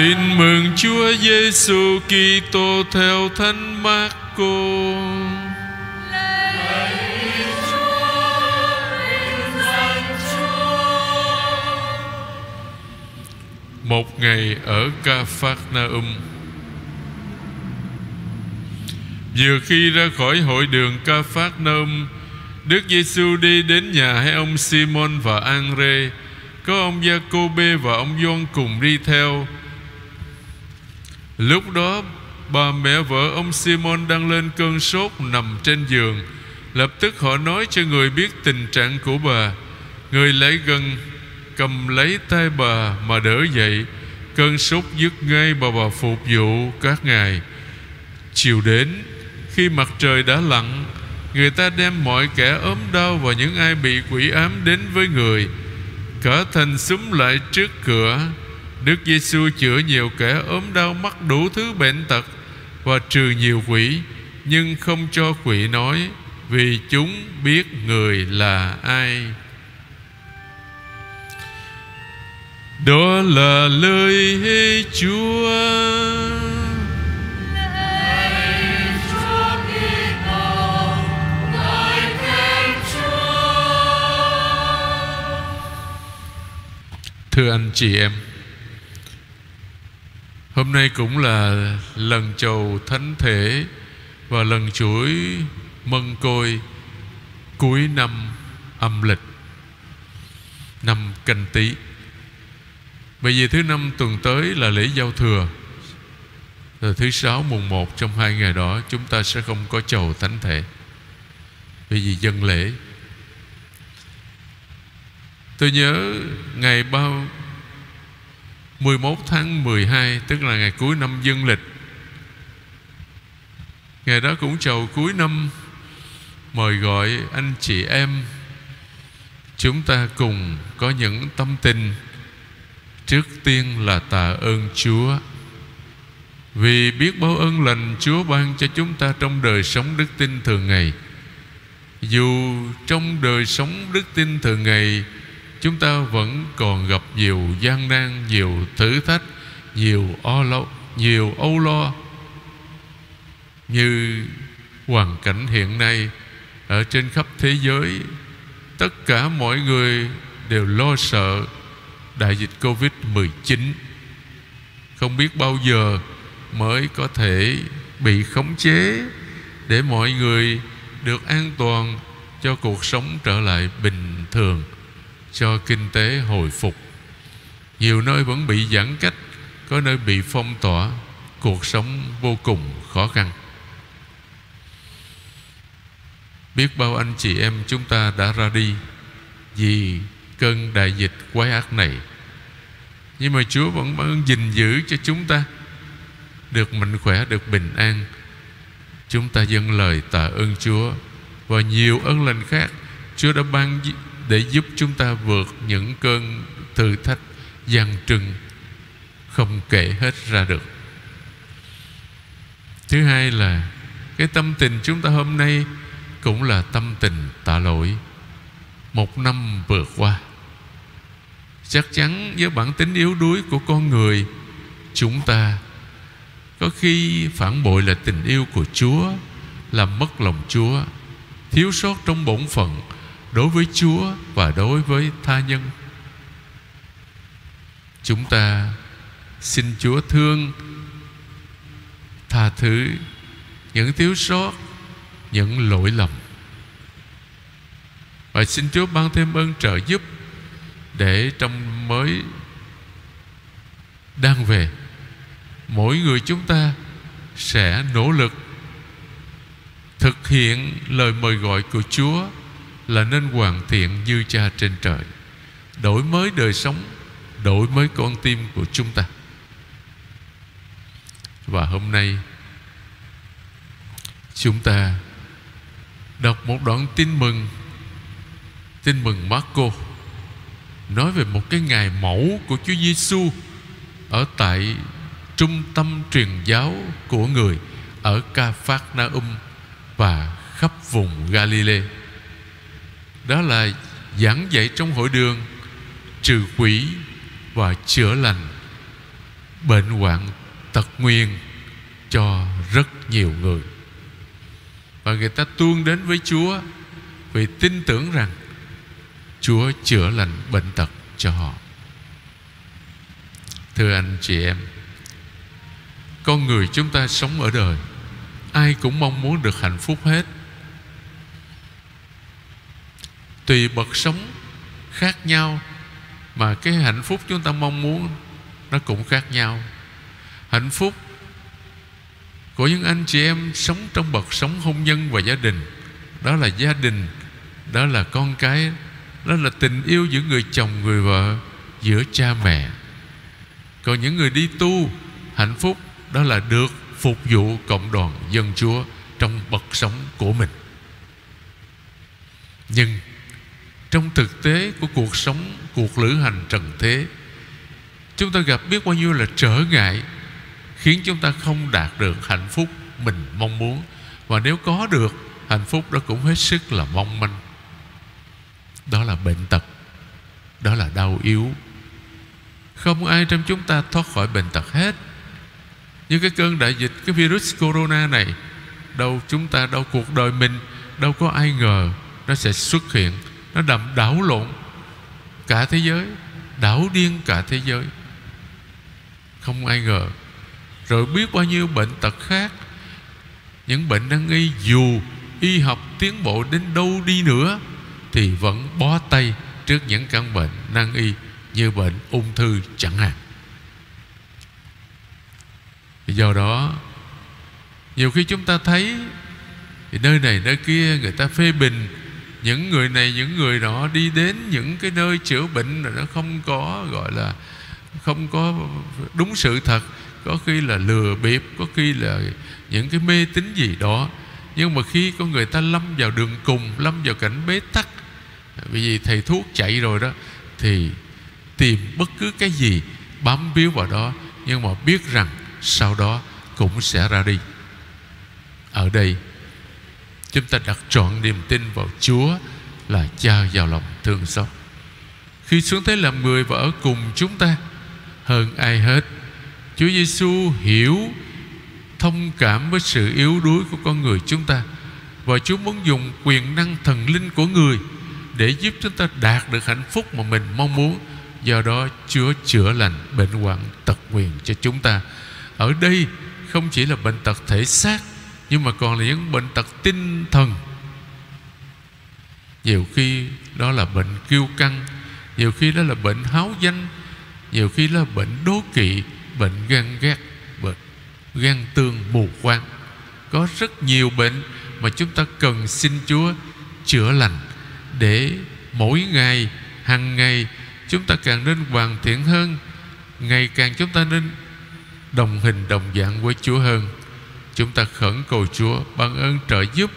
Tin mừng Chúa Giêsu Kitô theo Thánh Marco. Một ngày ở Ca Phác Na Um Vừa khi ra khỏi hội đường Ca Phác Na Um Đức Giêsu đi đến nhà hai ông Simon và Andre. Có ông Giacôbê và ông Gioan cùng đi theo. Lúc đó bà mẹ vợ ông Simon đang lên cơn sốt nằm trên giường. Lập tức họ nói cho người biết tình trạng của bà. Người lại gần, cầm lấy tay bà mà đỡ dậy. Cơn sốt dứt ngay bà bà phục vụ các ngài. Chiều đến, khi mặt trời đã lặn, Người ta đem mọi kẻ ốm đau Và những ai bị quỷ ám đến với người. Cả thành súng lại trước cửa. Đức Giêsu chữa nhiều kẻ ốm đau mắc đủ thứ bệnh tật Và trừ nhiều quỷ, Nhưng không cho quỷ nói, Vì chúng biết người là ai. Đó là lời Chúa. Thưa anh chị em Hôm nay cũng là lần chầu thánh thể Và lần chuỗi mân côi cuối năm âm lịch, Năm canh tý. Bởi vì thứ năm tuần tới là lễ giao thừa. Rồi thứ sáu mùng một trong hai ngày đó, Chúng ta sẽ không có chầu thánh thể. Bởi vì dân lễ. Tôi nhớ ngày bao 11 tháng 12 Tức là ngày cuối năm dương lịch. Ngày đó cũng chầu cuối năm, Mời gọi anh chị em, Chúng ta cùng có những tâm tình. Trước tiên là tạ ơn Chúa. Vì biết bao ơn lành Chúa ban cho chúng ta Trong đời sống đức tin thường ngày. Dù trong đời sống đức tin thường ngày chúng ta vẫn còn gặp nhiều gian nan, nhiều thử thách, nhiều o lo, nhiều âu lo. Như hoàn cảnh hiện nay, ở trên khắp thế giới, tất cả mọi người đều lo sợ đại dịch covid 19 không biết bao giờ mới có thể bị khống chế để mọi người được an toàn cho cuộc sống trở lại bình thường cho kinh tế hồi phục. Nhiều nơi vẫn bị giãn cách, có nơi bị phong tỏa. Cuộc sống vô cùng khó khăn. Biết bao anh chị em chúng ta đã ra đi vì cơn đại dịch quái ác này. Nhưng mà Chúa vẫn vẫn gìn giữ cho chúng ta. Được mạnh khỏe, được bình an. Chúng ta dâng lời tạ ơn Chúa. Và nhiều ơn lành khác Chúa đã ban để giúp chúng ta vượt những cơn thử thách gian trưng không kể hết ra được. Thứ hai là cái tâm tình chúng ta hôm nay cũng là tâm tình tạ lỗi. Một năm vừa qua, chắc chắn với bản tính yếu đuối của con người, chúng ta có khi phản bội là tình yêu của chúa, làm mất lòng chúa, thiếu sót trong bổn phận đối với Chúa và đối với tha nhân. Chúng ta xin Chúa thương tha thứ những thiếu sót, những lỗi lầm. Và xin Chúa ban thêm ơn trợ giúp để trong mới đang về mỗi người chúng ta sẽ nỗ lực thực hiện lời mời gọi của Chúa là nên hoàn thiện như cha trên trời. Đổi mới đời sống, đổi mới con tim của chúng ta. Và hôm nay, chúng ta đọc một đoạn tin mừng tin mừng Marco, nói về một cái ngày mẫu của Chúa Giêsu ở tại trung tâm truyền giáo của người ở Ca Phác Na Um và khắp vùng Galilee đó là giảng dạy trong hội đường, trừ quỷ và chữa lành, bệnh hoạn tật nguyền cho rất nhiều người. Và người ta tuôn đến với Chúa vì tin tưởng rằng Chúa chữa lành bệnh tật cho họ. Thưa anh chị em, Con người chúng ta sống ở đời, Ai cũng mong muốn được hạnh phúc hết. Tùy bậc sống khác nhau, Mà cái hạnh phúc chúng ta mong muốn Nó cũng khác nhau. Hạnh phúc của những anh chị em sống trong bậc sống hôn nhân và gia đình, đó là gia đình, đó là con cái, đó là tình yêu giữa người chồng, người vợ, giữa cha mẹ. Còn những người đi tu, hạnh phúc đó là được phục vụ cộng đoàn dân chúa trong bậc sống của mình. Nhưng trong thực tế của cuộc sống, cuộc lữ hành trần thế, chúng ta gặp biết bao nhiêu là trở ngại, khiến chúng ta không đạt được hạnh phúc mình mong muốn. Và nếu có được, hạnh phúc đó cũng hết sức là mong manh. Đó là bệnh tật, đó là đau yếu. Không ai trong chúng ta thoát khỏi bệnh tật hết. Như cái cơn đại dịch, cái virus corona này, đâu chúng ta, đâu cuộc đời mình, đâu có ai ngờ nó sẽ xuất hiện nó đầm đảo lộn cả thế giới, đảo điên cả thế giới. Không ai ngờ. Rồi biết bao nhiêu bệnh tật khác. Những bệnh nan y dù y học tiến bộ đến đâu đi nữa thì vẫn bó tay trước những căn bệnh nan y như bệnh ung thư chẳng hạn. Do đó, nhiều khi chúng ta thấy thì nơi này nơi kia người ta phê bình những người này, những người đó đi đến những cái nơi chữa bệnh là nó không có, gọi là, không có đúng sự thật. Có khi là lừa bịp, có khi là những cái mê tín gì đó. Nhưng mà khi con người ta lâm vào đường cùng, lâm vào cảnh bế tắc vì thầy thuốc chạy rồi đó, thì tìm bất cứ cái gì, bám víu vào đó. Nhưng mà biết rằng sau đó cũng sẽ ra đi. Ở đây chúng ta đặt trọn niềm tin vào Chúa là cha vào lòng thương xót. Khi xuống thế làm người và ở cùng chúng ta, hơn ai hết, Chúa Giêsu hiểu, thông cảm với sự yếu đuối của con người chúng ta, và Chúa muốn dùng quyền năng thần linh của người để giúp chúng ta đạt được hạnh phúc mà mình mong muốn. Do đó, Chúa chữa lành bệnh hoạn tật nguyền cho chúng ta. Ở đây không chỉ là bệnh tật thể xác nhưng mà còn là những bệnh tật tinh thần. Nhiều khi đó là bệnh kiêu căng, nhiều khi đó là bệnh háo danh, nhiều khi đó là bệnh đố kỵ, bệnh gan ghét, bệnh gan tương mù quáng. Có rất nhiều bệnh mà chúng ta cần xin Chúa chữa lành để mỗi ngày, hàng ngày, chúng ta càng nên hoàn thiện hơn, ngày càng chúng ta nên đồng hình đồng dạng với Chúa hơn chúng ta khẩn cầu Chúa ban ơn trợ giúp.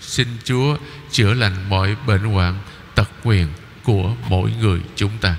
Xin Chúa chữa lành mọi bệnh hoạn, tật quyền của mỗi người chúng ta.